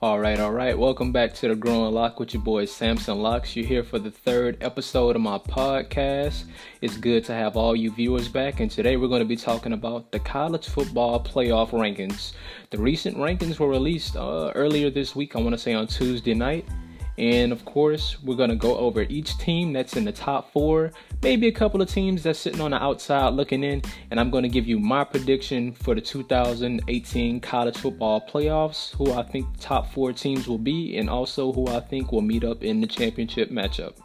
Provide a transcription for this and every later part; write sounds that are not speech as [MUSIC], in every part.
All right, all right. Welcome back to the Growing Lock with your boy Samson Locks. You're here for the third episode of my podcast. It's good to have all you viewers back, and today we're going to be talking about the college football playoff rankings. The recent rankings were released uh, earlier this week, I want to say on Tuesday night, and of course, we're going to go over each team that's in the top four, maybe a couple of teams that's sitting on the outside looking in. And I'm going to give you my prediction for the 2018 college football playoffs, who I think the top four teams will be, and also who I think will meet up in the championship matchup.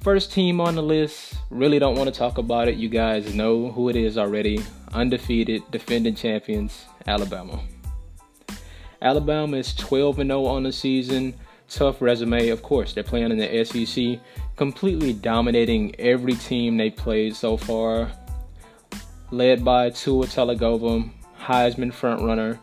First team on the list, really don't want to talk about it. You guys know who it is already. Undefeated, defending champions, Alabama. Alabama is 12 0 on the season tough resume. Of course, they're playing in the SEC, completely dominating every team they played so far. Led by Tua Tagovailoa, Heisman frontrunner,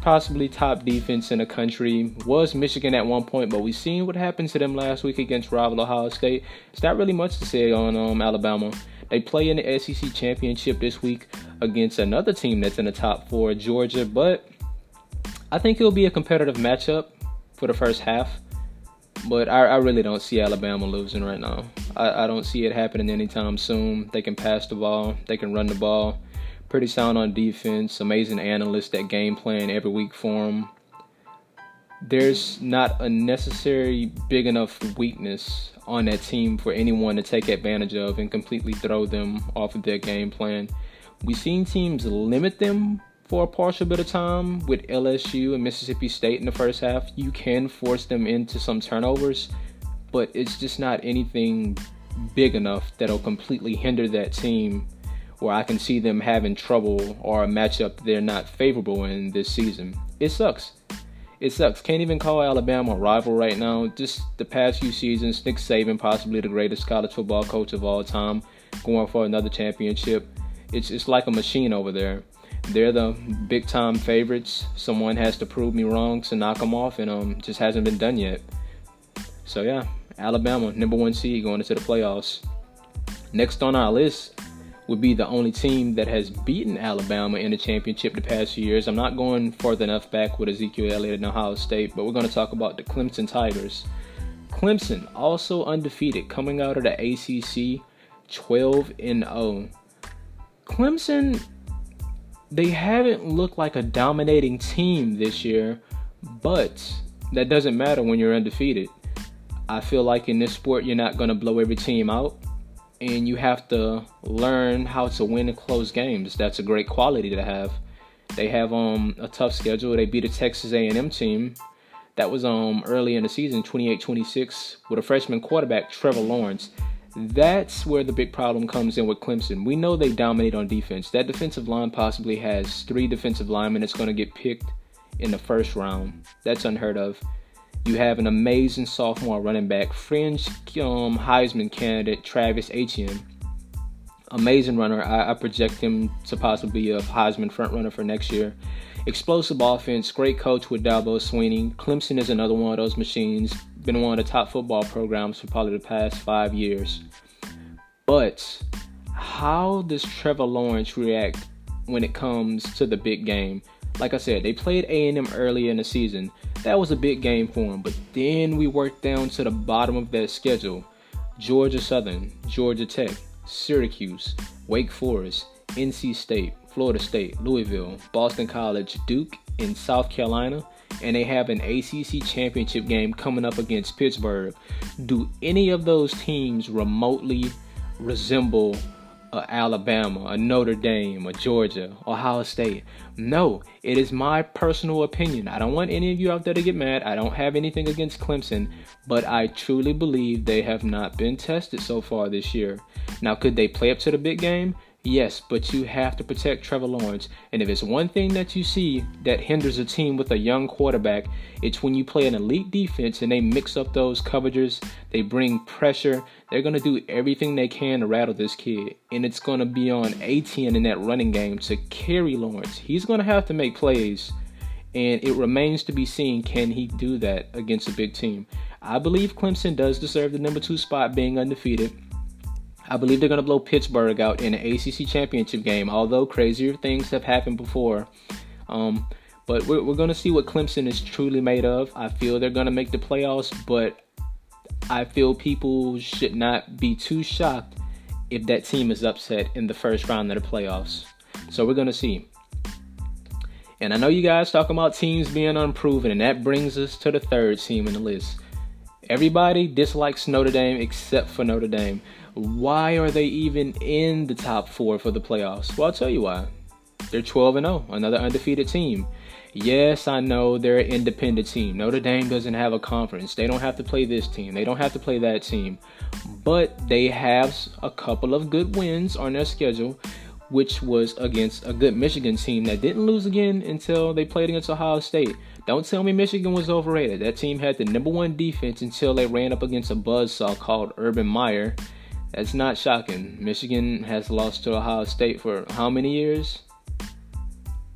possibly top defense in the country. Was Michigan at one point, but we've seen what happened to them last week against rival Ohio State. It's not really much to say on um, Alabama. They play in the SEC championship this week against another team that's in the top four, Georgia. But I think it'll be a competitive matchup for the first half. But I, I really don't see Alabama losing right now. I, I don't see it happening anytime soon. They can pass the ball, they can run the ball. Pretty sound on defense. Amazing analysts that game plan every week for them. There's not a necessary big enough weakness on that team for anyone to take advantage of and completely throw them off of their game plan. We've seen teams limit them for a partial bit of time with LSU and Mississippi State in the first half, you can force them into some turnovers, but it's just not anything big enough that'll completely hinder that team where I can see them having trouble or a matchup they're not favorable in this season. It sucks. It sucks. Can't even call Alabama a rival right now. Just the past few seasons, Nick Saban, possibly the greatest college football coach of all time, going for another championship. It's it's like a machine over there they're the big time favorites. Someone has to prove me wrong to knock them off, and um, just hasn't been done yet. So yeah, Alabama, number one seed going into the playoffs. Next on our list would be the only team that has beaten Alabama in the championship the past few years. I'm not going further enough back with Ezekiel Elliott and Ohio State, but we're going to talk about the Clemson Tigers. Clemson also undefeated coming out of the ACC 12 and 0. Clemson they haven't looked like a dominating team this year, but that doesn't matter when you're undefeated. I feel like in this sport, you're not going to blow every team out, and you have to learn how to win and close games. That's a great quality to have. They have um a tough schedule. They beat a Texas A&M team that was um early in the season, 28-26, with a freshman quarterback, Trevor Lawrence. That's where the big problem comes in with Clemson. We know they dominate on defense. That defensive line possibly has three defensive linemen that's going to get picked in the first round. That's unheard of. You have an amazing sophomore running back, fringe um, Heisman candidate Travis Etienne. Amazing runner. I, I project him to possibly be a Heisman front runner for next year. Explosive offense, great coach with Dabo Swinney. Clemson is another one of those machines been one of the top football programs for probably the past five years. But how does Trevor Lawrence react when it comes to the big game? Like I said, they played A&M earlier in the season. That was a big game for him. But then we worked down to the bottom of their schedule. Georgia Southern, Georgia Tech, Syracuse, Wake Forest, NC State, Florida State, Louisville, Boston College, Duke, and South Carolina and they have an ACC championship game coming up against Pittsburgh. Do any of those teams remotely resemble a Alabama, a Notre Dame, a Georgia, Ohio State? No, it is my personal opinion. I don't want any of you out there to get mad. I don't have anything against Clemson, but I truly believe they have not been tested so far this year. Now, could they play up to the big game? Yes, but you have to protect Trevor Lawrence. And if it's one thing that you see that hinders a team with a young quarterback, it's when you play an elite defense and they mix up those coverages, they bring pressure. They're going to do everything they can to rattle this kid. And it's going to be on Etienne in that running game to carry Lawrence. He's going to have to make plays. And it remains to be seen can he do that against a big team. I believe Clemson does deserve the number two spot being undefeated. I believe they're going to blow Pittsburgh out in an ACC championship game, although crazier things have happened before. Um, But we're, we're going to see what Clemson is truly made of. I feel they're going to make the playoffs, but I feel people should not be too shocked if that team is upset in the first round of the playoffs. So we're going to see. And I know you guys talking about teams being unproven, and that brings us to the third team in the list. Everybody dislikes Notre Dame except for Notre Dame. Why are they even in the top four for the playoffs? Well, I'll tell you why. They're 12 and 0, another undefeated team. Yes, I know they're an independent team. Notre Dame doesn't have a conference. They don't have to play this team. They don't have to play that team. But they have a couple of good wins on their schedule which was against a good Michigan team that didn't lose again until they played against Ohio State. Don't tell me Michigan was overrated. That team had the number one defense until they ran up against a buzzsaw called Urban Meyer. That's not shocking. Michigan has lost to Ohio State for how many years?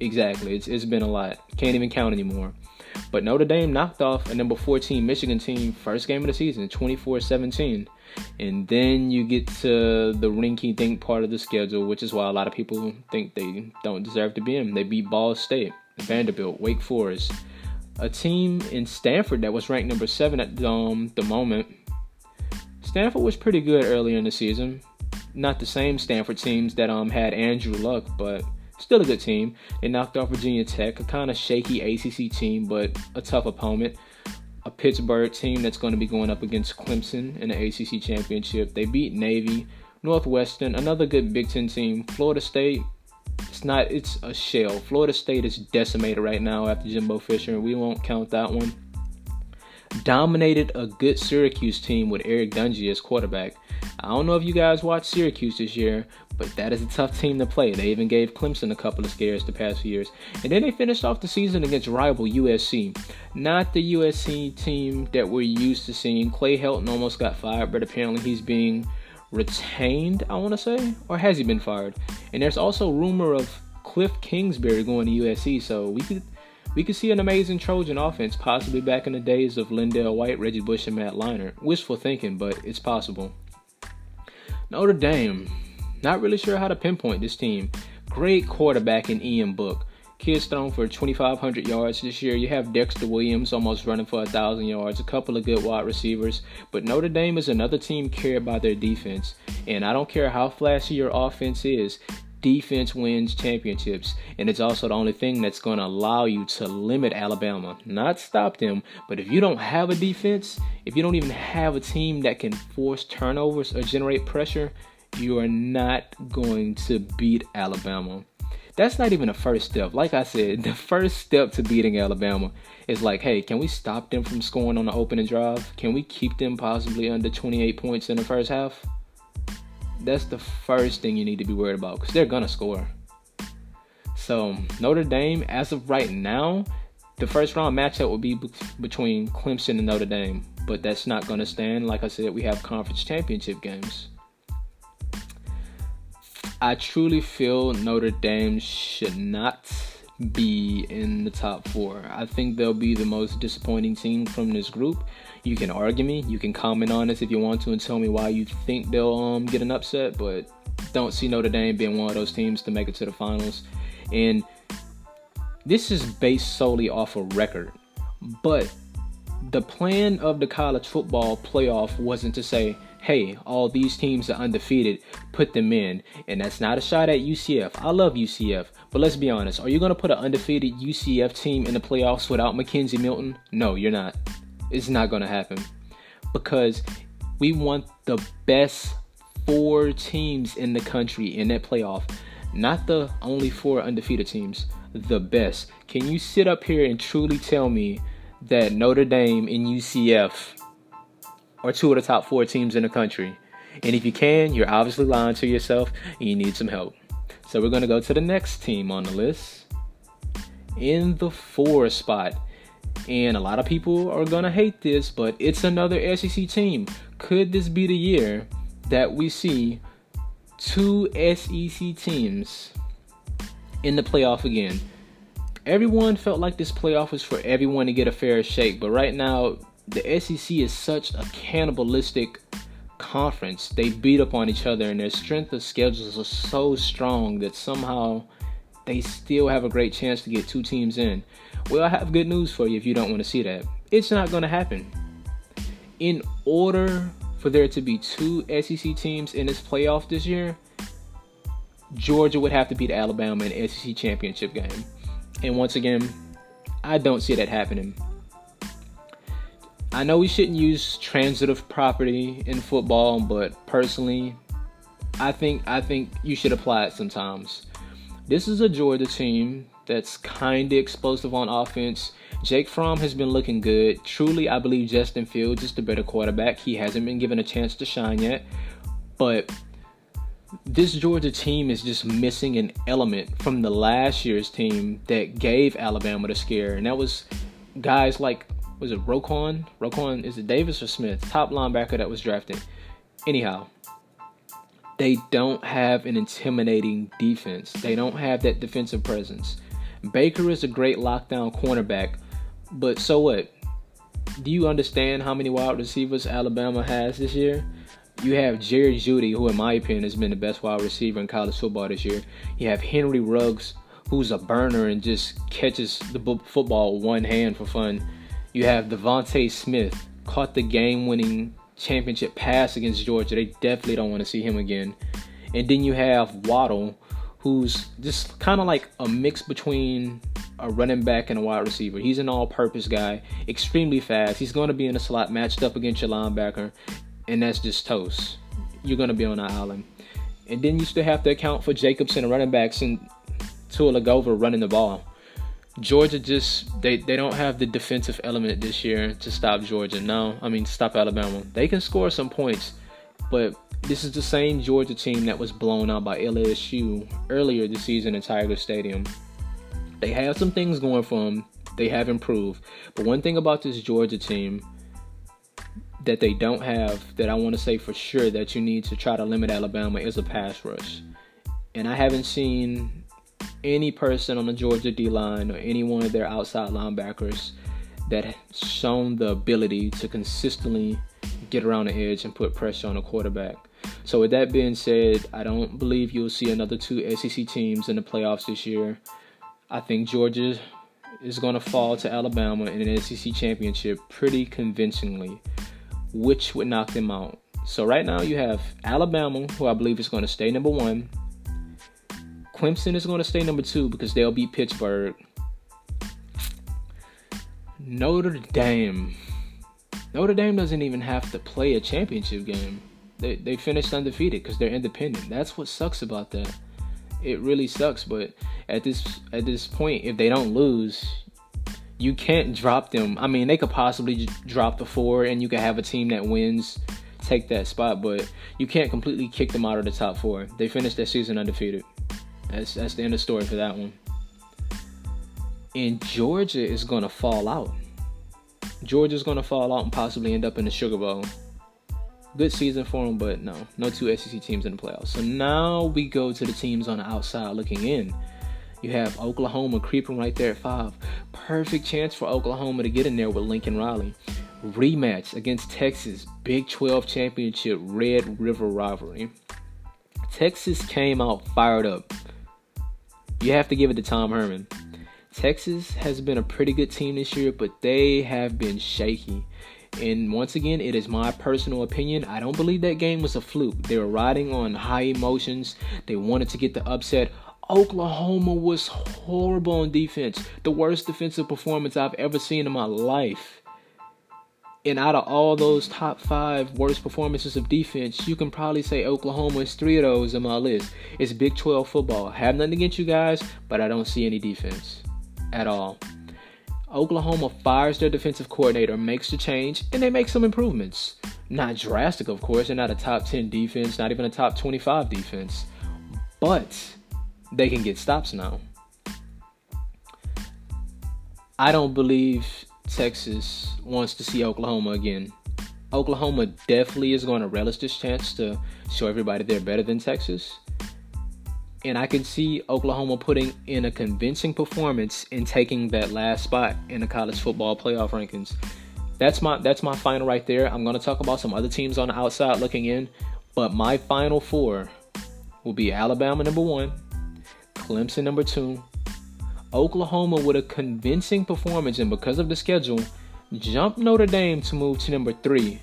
Exactly. It's, it's been a lot. Can't even count anymore. But Notre Dame knocked off a number 14 Michigan team first game of the season, 24-17. And then you get to the rinky dink part of the schedule, which is why a lot of people think they don't deserve to be in. They beat Ball State, Vanderbilt, Wake Forest, a team in Stanford that was ranked number seven at um, the moment. Stanford was pretty good earlier in the season. Not the same Stanford teams that um had Andrew Luck, but still a good team. They knocked off Virginia Tech, a kind of shaky ACC team, but a tough opponent a Pittsburgh team that's going to be going up against Clemson in the ACC championship. They beat Navy, Northwestern, another good Big Ten team. Florida State, it's not, it's a shell. Florida State is decimated right now after Jimbo Fisher. We won't count that one. Dominated a good Syracuse team with Eric Dungey as quarterback. I don't know if you guys watched Syracuse this year, but that is a tough team to play. They even gave Clemson a couple of scares the past few years. And then they finished off the season against rival USC. Not the USC team that we're used to seeing. Clay Helton almost got fired, but apparently he's being retained, I want to say. Or has he been fired? And there's also rumor of Cliff Kingsbury going to USC, so we could we could see an amazing Trojan offense, possibly back in the days of LenDale White, Reggie Bush, and Matt Leinart. Wishful thinking, but it's possible. Notre Dame, not really sure how to pinpoint this team. Great quarterback in Ian Book. Kid's thrown for 2,500 yards this year. You have Dexter Williams almost running for 1,000 yards, a couple of good wide receivers. But Notre Dame is another team carried by their defense. And I don't care how flashy your offense is, defense wins championships. And it's also the only thing that's going to allow you to limit Alabama. Not stop them, but if you don't have a defense, if you don't even have a team that can force turnovers or generate pressure, you are not going to beat Alabama. That's not even the first step. Like I said, [LAUGHS] the first step to beating Alabama is like, hey, can we stop them from scoring on the opening drive? Can we keep them possibly under 28 points in the first half? That's the first thing you need to be worried about because they're going to score. So, Notre Dame, as of right now, the first round matchup will be between Clemson and Notre Dame, but that's not going to stand. Like I said, we have conference championship games. I truly feel Notre Dame should not be in the top four. I think they'll be the most disappointing team from this group. You can argue me, you can comment on this if you want to, and tell me why you think they'll um, get an upset. But don't see Notre Dame being one of those teams to make it to the finals. And this is based solely off a of record, but the plan of the college football playoff wasn't to say, hey, all these teams are undefeated, put them in. And that's not a shot at UCF. I love UCF. But let's be honest, are you going to put an undefeated UCF team in the playoffs without McKenzie Milton? No, you're not. It's not going to happen. Because we want the best four teams in the country in that playoff. Not the only four undefeated teams, the best. Can you sit up here and truly tell me that Notre Dame and UCF are two of the top four teams in the country. And if you can, you're obviously lying to yourself and you need some help. So we're going to go to the next team on the list. In the four spot. And a lot of people are going to hate this, but it's another SEC team. Could this be the year that we see two SEC teams in the playoff again? Everyone felt like this playoff was for everyone to get a fair shake, but right now the SEC is such a cannibalistic conference. They beat up on each other, and their strength of schedules are so strong that somehow they still have a great chance to get two teams in. Well, I have good news for you if you don't want to see that. It's not going to happen. In order for there to be two SEC teams in this playoff this year, Georgia would have to beat Alabama in the SEC championship game. And once again, I don't see that happening. I know we shouldn't use transitive property in football, but personally, I think I think you should apply it sometimes. This is a Georgia team that's kind of explosive on offense. Jake Fromm has been looking good. Truly, I believe Justin Fields is the better quarterback. He hasn't been given a chance to shine yet, but this Georgia team is just missing an element from the last year's team that gave Alabama the scare, and that was guys like was it Roquan? Roquan is it Davis or Smith? Top linebacker that was drafted. Anyhow, they don't have an intimidating defense. They don't have that defensive presence. Baker is a great lockdown cornerback, but so what? Do you understand how many wide receivers Alabama has this year? You have Jerry Jeudy, who, in my opinion, has been the best wide receiver in college football this year. You have Henry Ruggs, who's a burner and just catches the football one hand for fun. You have DeVonta Smith, caught the game-winning championship pass against Georgia. They definitely don't want to see him again. And then you have Waddle, who's just kind of like a mix between a running back and a wide receiver. He's an all-purpose guy, extremely fast. He's going to be in a slot matched up against your linebacker, and that's just toast. You're going to be on an island. And then you still have to account for Jacobson and running backs and Tagovailoa running the ball. Georgia just they, they don't have the defensive element this year to stop Georgia. No, I mean stop Alabama. They can score some points, but this is the same Georgia team that was blown out by LSU earlier this season in Tiger Stadium. They have some things going for them. They have improved. But one thing about this Georgia team that they don't have that I want to say for sure that you need to try to limit Alabama is a pass rush. And I haven't seen any person on the Georgia D line or any one of their outside linebackers that shown the ability to consistently get around the edge and put pressure on the quarterback. So, with that being said, I don't believe you'll see another two SEC teams in the playoffs this year. I think Georgia is going to fall to Alabama in an SEC championship pretty convincingly, which would knock them out. So, right now, you have Alabama, who I believe is going to stay number one. Clemson is going to stay number two because they'll beat Pittsburgh. Notre Dame. Notre Dame doesn't even have to play a championship game. They, they finished undefeated because they're independent. That's what sucks about that. It really sucks, but at this at this point, if they don't lose, you can't drop them. I mean, they could possibly drop the four, and you could have a team that wins take that spot, but you can't completely kick them out of the top four. They finished their season undefeated. That's that's the end of the story for that one. And Georgia is gonna fall out. Georgia's gonna fall out and possibly end up in the Sugar Bowl. Good season for them, but no, no two SEC teams in the playoffs. So now we go to the teams on the outside looking in. You have Oklahoma creeping right there at five. Perfect chance for Oklahoma to get in there with Lincoln Riley. Rematch against Texas, Big 12 Championship Red River rivalry. Texas came out fired up. You have to give it to Tom Herman. Texas has been a pretty good team this year, but they have been shaky. And once again, it is my personal opinion. I don't believe that game was a fluke. They were riding on high emotions. They wanted to get the upset. Oklahoma was horrible on defense. The worst defensive performance I've ever seen in my life. And out of all those top five worst performances of defense, you can probably say Oklahoma is three of those on my list. It's Big 12 football. I have nothing against you guys, but I don't see any defense at all. Oklahoma fires their defensive coordinator, makes the change, and they make some improvements. Not drastic, of course. They're not a top 10 defense, not even a top 25 defense. But they can get stops now. I don't believe Texas wants to see Oklahoma again. Oklahoma definitely is going to relish this chance to show everybody they're better than Texas. And I can see Oklahoma putting in a convincing performance and taking that last spot in the college football playoff rankings. That's my that's my final right there. I'm going to talk about some other teams on the outside looking in, but my final four will be Alabama number 1, Clemson number two, Oklahoma with a convincing performance, and because of the schedule, jump Notre Dame to move to number three.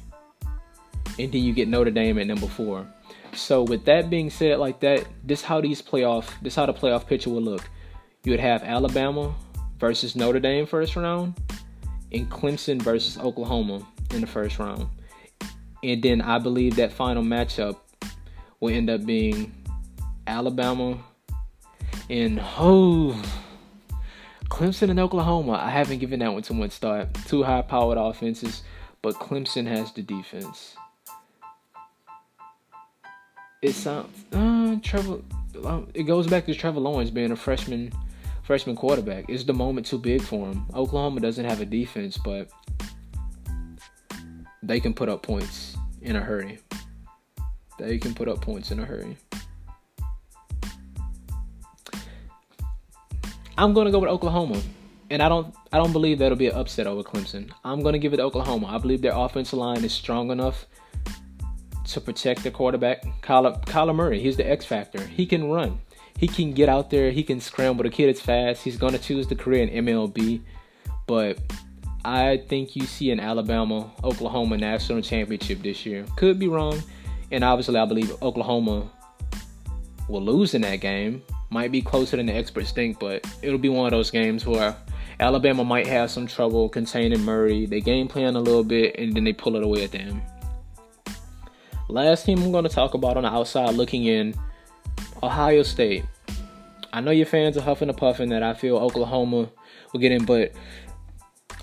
And then you get Notre Dame at number four. So with that being said, like that, this how these playoff, this how the playoff picture will look. You would have Alabama versus Notre Dame first round, and Clemson versus Oklahoma in the first round. And then I believe that final matchup will end up being Alabama and oh Clemson and Oklahoma. I haven't given that one too much thought. Two high powered offenses, but Clemson has the defense. It sounds uh Trevor um, it goes back to Trevor Lawrence being a freshman freshman quarterback. Is the moment too big for him? Oklahoma doesn't have a defense, but they can put up points in a hurry. They can put up points in a hurry. I'm gonna go with Oklahoma, and I don't I don't believe that'll be an upset over Clemson. I'm gonna give it to Oklahoma. I believe their offensive line is strong enough to protect the quarterback, Kyler, Kyler Murray. He's the X factor. He can run. He can get out there. He can scramble. The kid is fast. He's gonna choose the career in MLB, but I think you see an Alabama Oklahoma national championship this year. Could be wrong, and obviously I believe Oklahoma will lose in that game. Might be closer than the experts think, but it'll be one of those games where Alabama might have some trouble containing Murray. They game plan a little bit and then they pull it away at the end. Last team I'm going to talk about on the outside looking in Ohio State. I know your fans are huffing and puffing that I feel Oklahoma will get in, but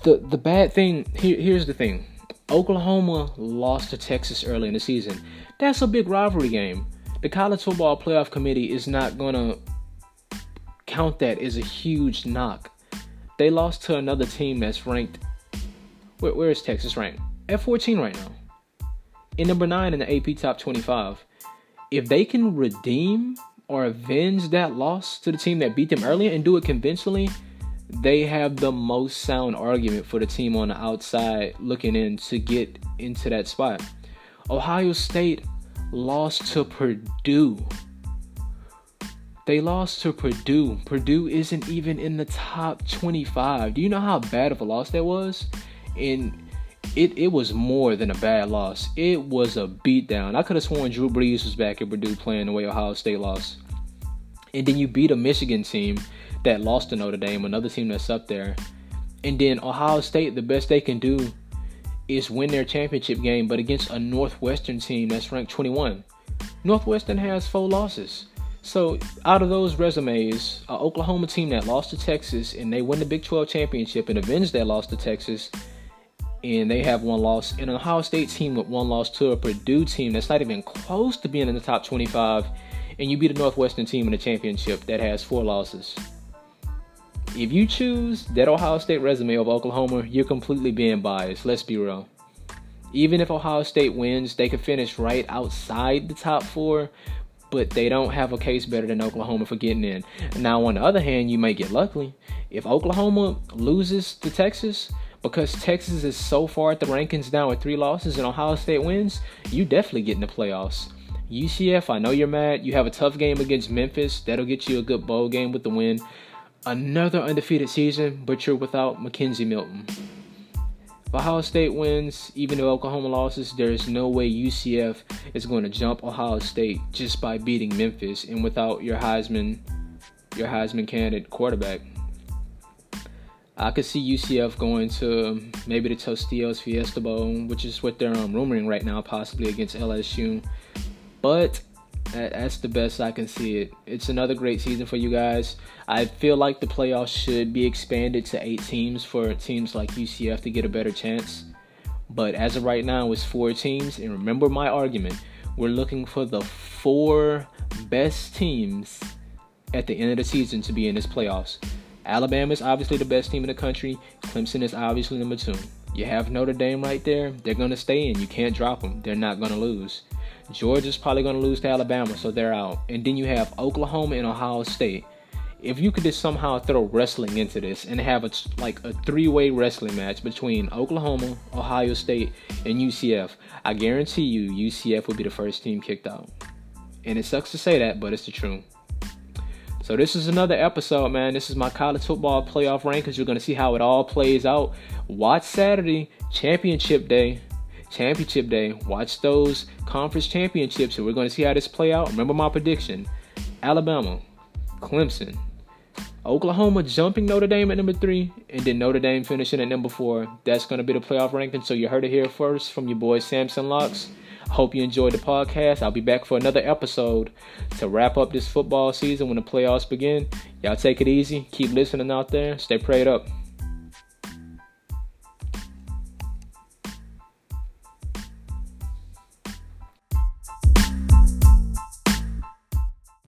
the the bad thing here, here's the thing. Oklahoma lost to Texas early in the season. That's a big rivalry game. The college football playoff committee is not going to count that as a huge knock. They lost to another team that's ranked. Where, where is Texas ranked? At 14 right now. In number 9 in the AP Top 25. If they can redeem or avenge that loss to the team that beat them earlier and do it conventionally, they have the most sound argument for the team on the outside looking in to get into that spot. Ohio State lost to Purdue they lost to Purdue. Purdue isn't even in the top 25. Do you know how bad of a loss that was? And it, it was more than a bad loss. It was a beatdown. I could have sworn Drew Brees was back at Purdue playing the way Ohio State lost. And then you beat a Michigan team that lost to Notre Dame, another team that's up there. And then Ohio State, the best they can do is win their championship game, but against a Northwestern team that's ranked 21. Northwestern has four losses. So, out of those resumes, an Oklahoma team that lost to Texas and they win the Big 12 championship and avenge that loss to Texas, and they have one loss, and an Ohio State team with one loss to a Purdue team that's not even close to being in the top 25, and you beat a Northwestern team in the championship that has four losses. If you choose that Ohio State resume of Oklahoma, you're completely being biased. Let's be real. Even if Ohio State wins, they could finish right outside the top four, but they don't have a case better than Oklahoma for getting in. Now, on the other hand, you may get lucky. If Oklahoma loses to Texas, because Texas is so far at the rankings now with three losses and Ohio State wins, you definitely get in the playoffs. UCF, I know you're mad. You have a tough game against Memphis. That'll get you a good bowl game with the win. Another undefeated season, but you're without McKenzie Milton. If Ohio State wins, even though Oklahoma loses, there is no way UCF is going to jump Ohio State just by beating Memphis and without your Heisman, your Heisman candidate quarterback. I could see UCF going to maybe the Tostitos Fiesta Bowl, which is what they're um, rumoring right now, possibly against LSU. But that's the best I can see it. It's another great season for you guys. I feel like the playoffs should be expanded to eight teams for teams like UCF to get a better chance. But as of right now, it's four teams. And remember my argument we're looking for the four best teams at the end of the season to be in this playoffs. Alabama is obviously the best team in the country. Clemson is obviously number two. You have Notre Dame right there. They're going to stay in. You can't drop them. They're not going to lose. Georgia's probably going to lose to Alabama, so they're out. And then you have Oklahoma and Ohio State. If you could just somehow throw wrestling into this and have a like a three-way wrestling match between Oklahoma, Ohio State, and UCF, I guarantee you UCF will be the first team kicked out. And it sucks to say that, but it's the truth. So this is another episode, man. This is my college football playoff rankings. You're gonna see how it all plays out. Watch Saturday, championship day. Championship day. Watch those conference championships, and we're gonna see how this play out. Remember my prediction: Alabama, Clemson, Oklahoma jumping Notre Dame at number three, and then Notre Dame finishing at number four. That's going to be the playoff ranking. So you heard it here first from your boy Samson Locks. Hope you enjoyed the podcast. I'll be back for another episode to wrap up this football season when the playoffs begin. Y'all take it easy. Keep listening out there. Stay prayed up.